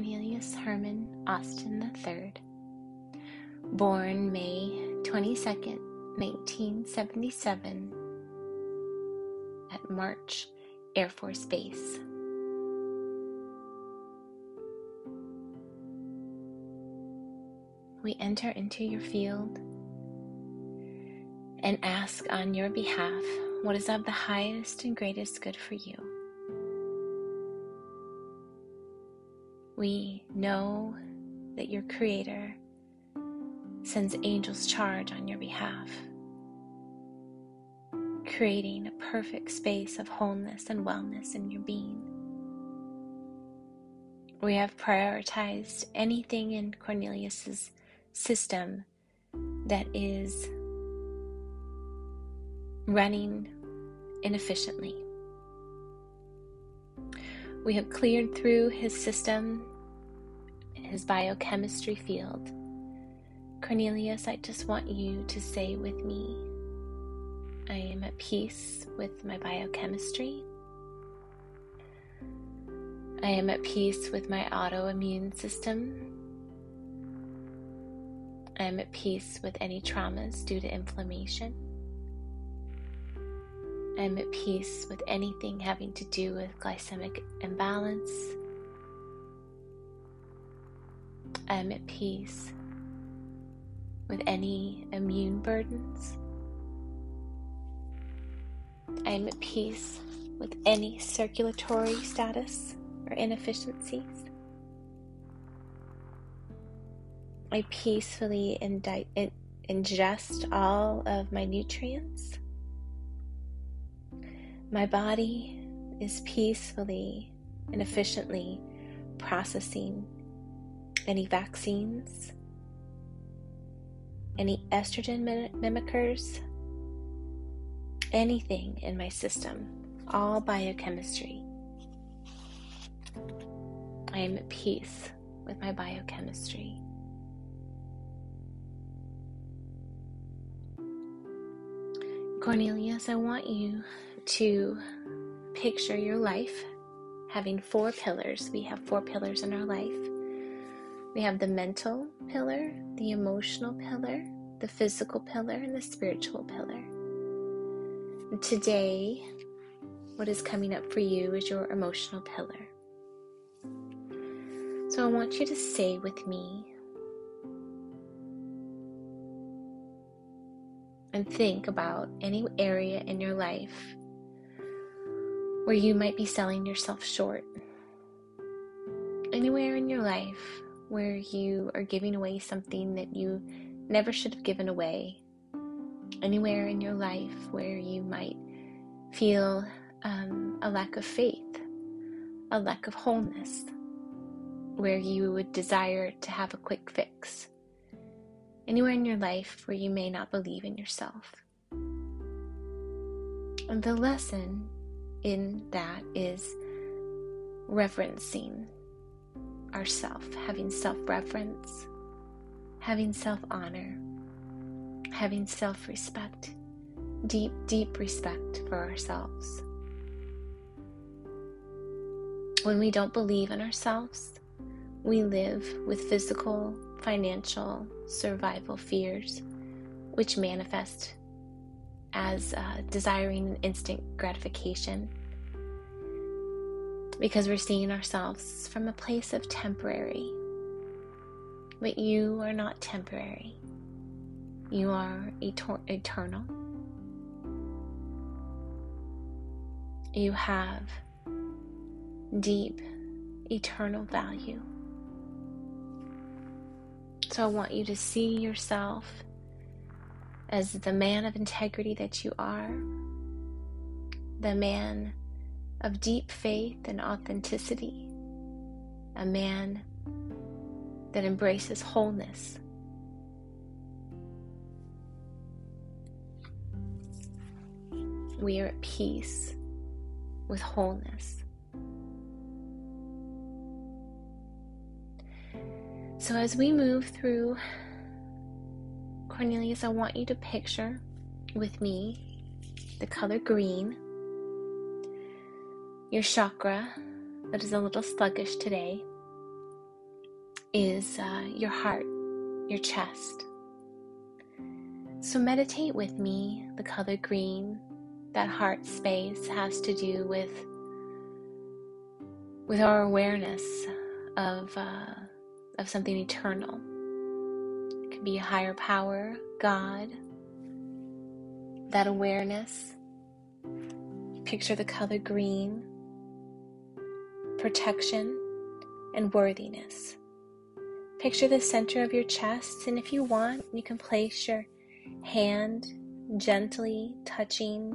Cornelius Herman Austin III, born May 22, 1977, at March Air Force Base. We enter into your field and ask on your behalf what is of the highest and greatest good for you. We know that your Creator sends angels charge on your behalf, creating a perfect space of wholeness and wellness in your being. We have prioritized anything in Cornelius's system that is running inefficiently. We have cleared through his system, his biochemistry field. Cornelius, I just want you to say with me I am at peace with my biochemistry. I am at peace with my autoimmune system. I am at peace with any traumas due to inflammation. I'm at peace with anything having to do with glycemic imbalance. I'm at peace with any immune burdens. I'm at peace with any circulatory status or inefficiencies. I peacefully ingest all of my nutrients. My body is peacefully and efficiently processing any vaccines, any estrogen mimickers, anything in my system, all biochemistry. I am at peace with my biochemistry. Cornelius, I want you to picture your life having four pillars. We have four pillars in our life. We have the mental pillar, the emotional pillar, the physical pillar, and the spiritual pillar. And today, what is coming up for you is your emotional pillar. So I want you to say with me and think about any area in your life where you might be selling yourself short. Anywhere in your life where you are giving away something that you never should have given away. Anywhere in your life where you might feel um, a lack of faith, a lack of wholeness, where you would desire to have a quick fix. Anywhere in your life where you may not believe in yourself. And the lesson in that is reverencing ourself, having self reverence, having self honor, having self respect, deep, deep respect for ourselves. When we don't believe in ourselves, we live with physical, financial, survival fears, which manifest as uh, desiring instant gratification because we're seeing ourselves from a place of temporary. But you are not temporary, you are eternal. You have deep, eternal value. So I want you to see yourself as the man of integrity that you are, the man of deep faith and authenticity, a man that embraces wholeness. We are at peace with wholeness. So, as we move through Cornelius, I want you to picture with me the color green, your chakra that is a little sluggish today, is uh, your heart, your chest. So meditate with me. The color green, that heart space has to do with with our awareness of uh, of something eternal. It could be a higher power, God. That awareness. Picture the color green, protection, and worthiness. Picture the center of your chest, and if you want, you can place your hand gently touching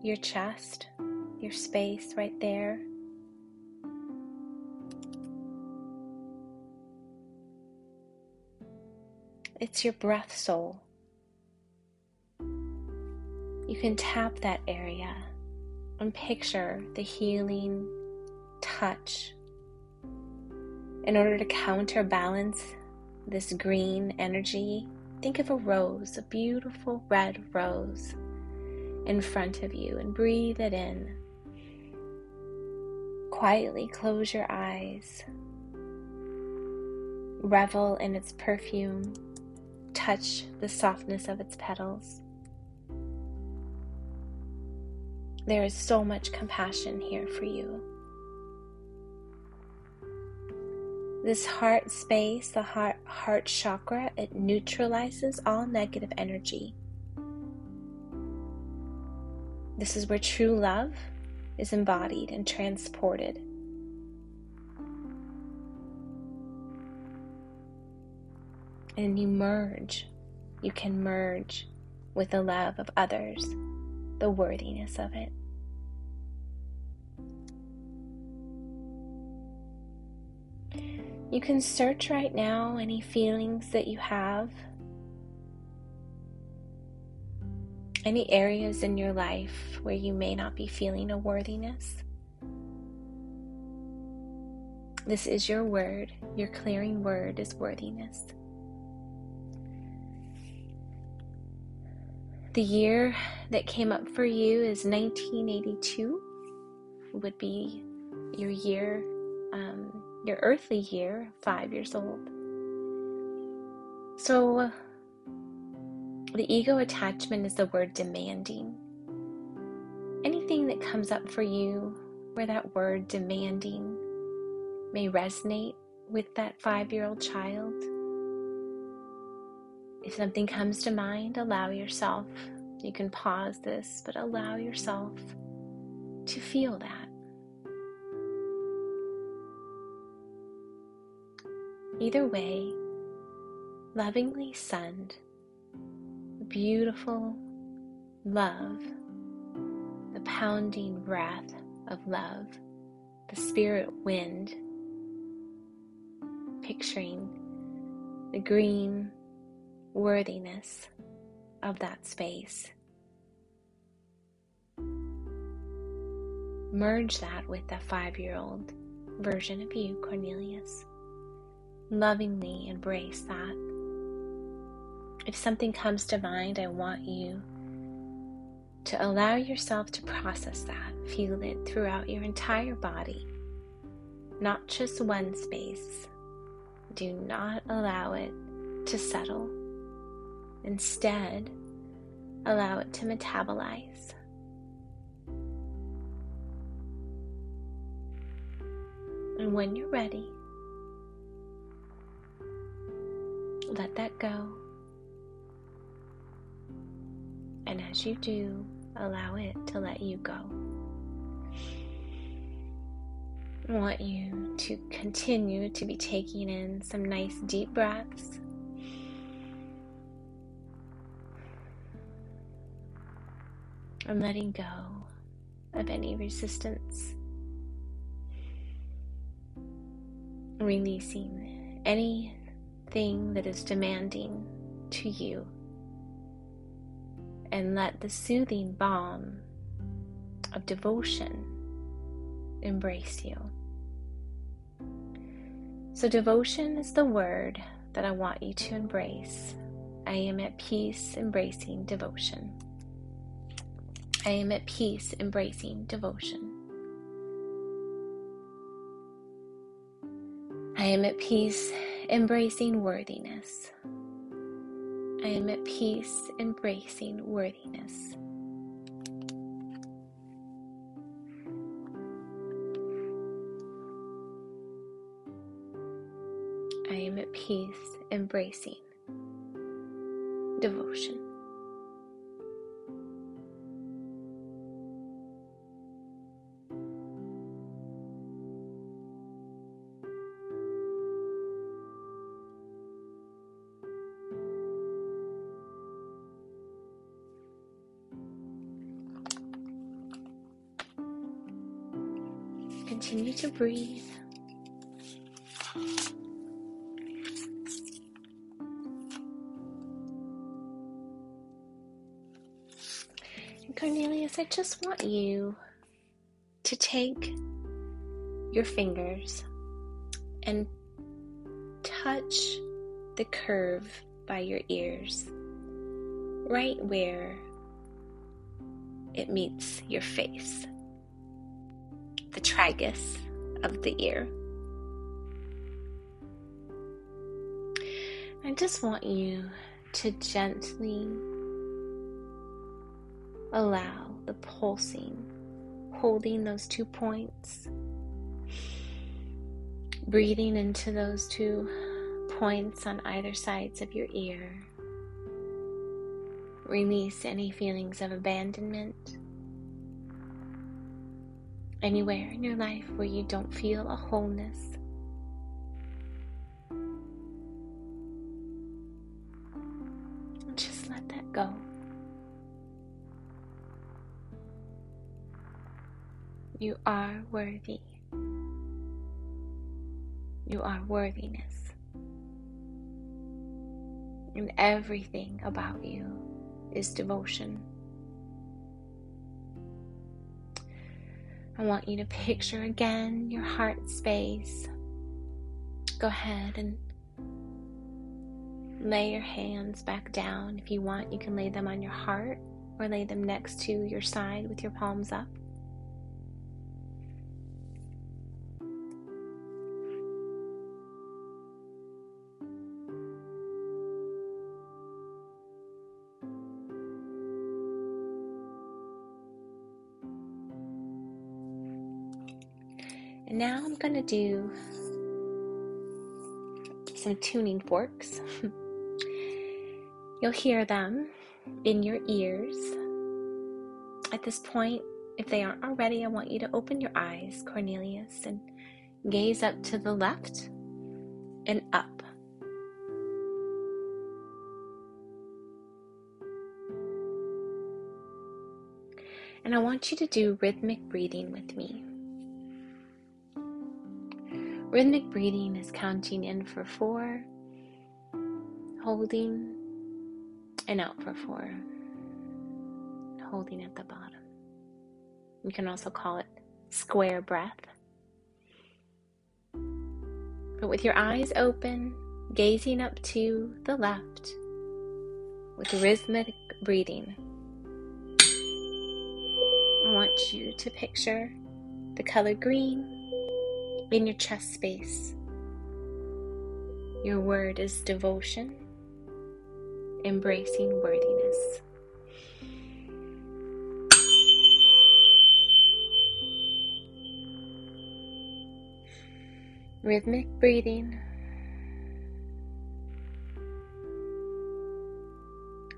your chest, your space right there. It's your breath soul. You can tap that area and picture the healing touch in order to counterbalance this green energy. Think of a rose, a beautiful red rose in front of you, and breathe it in. Quietly close your eyes. Revel in its perfume. Touch the softness of its petals. There is so much compassion here for you. This heart space, the heart, heart chakra, it neutralizes all negative energy. This is where true love is embodied and transported. And you merge, you can merge with the love of others the worthiness of it. You can search right now any feelings that you have, any areas in your life where you may not be feeling a worthiness. This is your word. Your clearing word is worthiness. The year that came up for you is 1982, would be your year, um, your earthly year, five years old. So, uh, the ego attachment is the word demanding. Anything that comes up for you where that word demanding may resonate with that five year old child if something comes to mind, allow yourself, you can pause this, but allow yourself to feel that. Either way, lovingly send beautiful love, the pounding breath of love, the spirit wind, picturing the green worthiness of that space. Merge that with the five year old version of you, Cornelius. Lovingly embrace that. If something comes to mind, I want you to allow yourself to process that. Feel it throughout your entire body, not just one space. Do not allow it to settle Instead, allow it to metabolize. And when you're ready, let that go. And as you do, allow it to let you go. I want you to continue to be taking in some nice deep breaths I'm letting go of any resistance, releasing anything that is demanding to you, and let the soothing balm of devotion embrace you. So, devotion is the word that I want you to embrace. I am at peace embracing devotion. I am at peace embracing devotion. I am at peace, embracing worthiness. I am at peace, embracing worthiness. I am at peace, embracing devotion. Continue to breathe. Cornelius, I just want you to take your fingers and touch the curve by your ears, right where it meets your face, the tragus of the ear. I just want you to gently allow the pulsing, holding those two points, breathing into those two points on either sides of your ear. Release any feelings of abandonment. Anywhere in your life where you don't feel a wholeness. Just let that go. You are worthy. You are worthiness. And everything about you is devotion. I want you to picture again your heart space. Go ahead and lay your hands back down. If you want, you can lay them on your heart or lay them next to your side with your palms up. And now I'm going to do some tuning forks. You'll hear them in your ears. At this point, if they aren't already, I want you to open your eyes, Cornelius, and gaze up to the left and up. And I want you to do rhythmic breathing with me. Rhythmic breathing is counting in for four, holding, and out for four, holding at the bottom. You can also call it square breath. But with your eyes open, gazing up to the left, with rhythmic breathing, I want you to picture the color green in your chest space. Your word is devotion, embracing worthiness. Rhythmic breathing.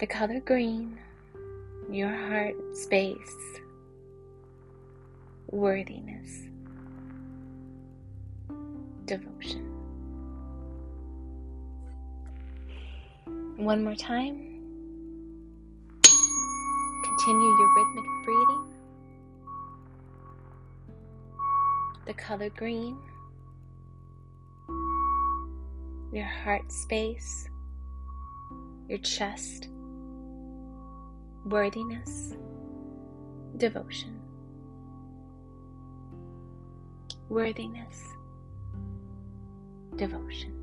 The color green, your heart space, worthiness devotion. One more time. Continue your rhythmic breathing. The color green, your heart space, your chest, worthiness, devotion, worthiness devotion.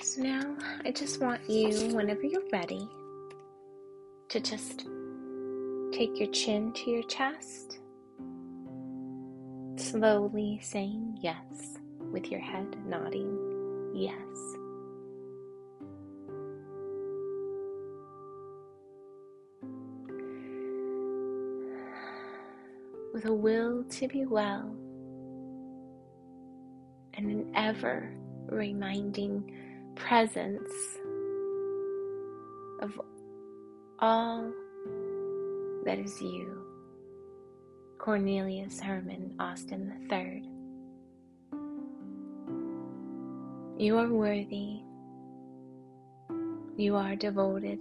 So now I just want you, whenever you're ready, to just take your chin to your chest slowly saying yes, with your head nodding yes. With a will to be well and an ever reminding presence of all that is you, Cornelius Herman Austin III. You are worthy, you are devoted,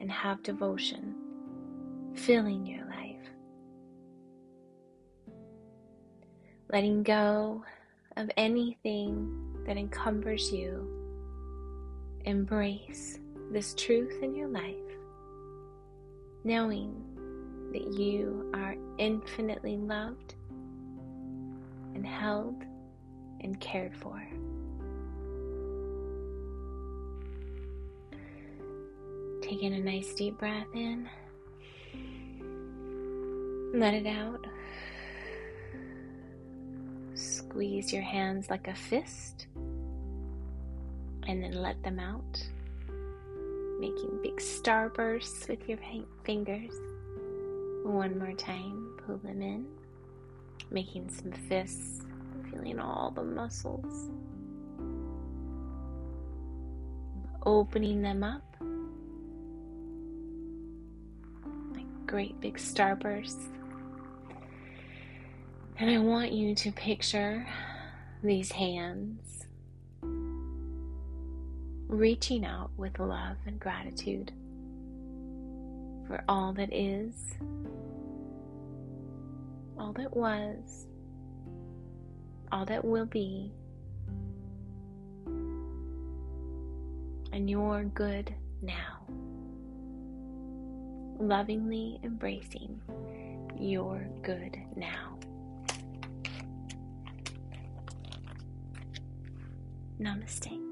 and have devotion filling your life. Letting go of anything that encumbers you. Embrace this truth in your life, knowing that you are infinitely loved and held and cared for. Taking a nice deep breath in, let it out. Squeeze your hands like a fist and then let them out, making big starbursts with your fingers. One more time, pull them in, making some fists, feeling all the muscles, opening them up. Like great big starbursts. And I want you to picture these hands reaching out with love and gratitude for all that is, all that was, all that will be, and your good now. Lovingly embracing your good now. Namaste.